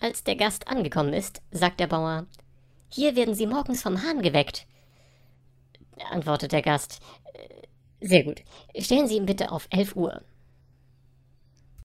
Als der Gast angekommen ist, sagt der Bauer, hier werden Sie morgens vom Hahn geweckt. Antwortet der Gast, äh, sehr gut. Stellen Sie ihn bitte auf elf Uhr.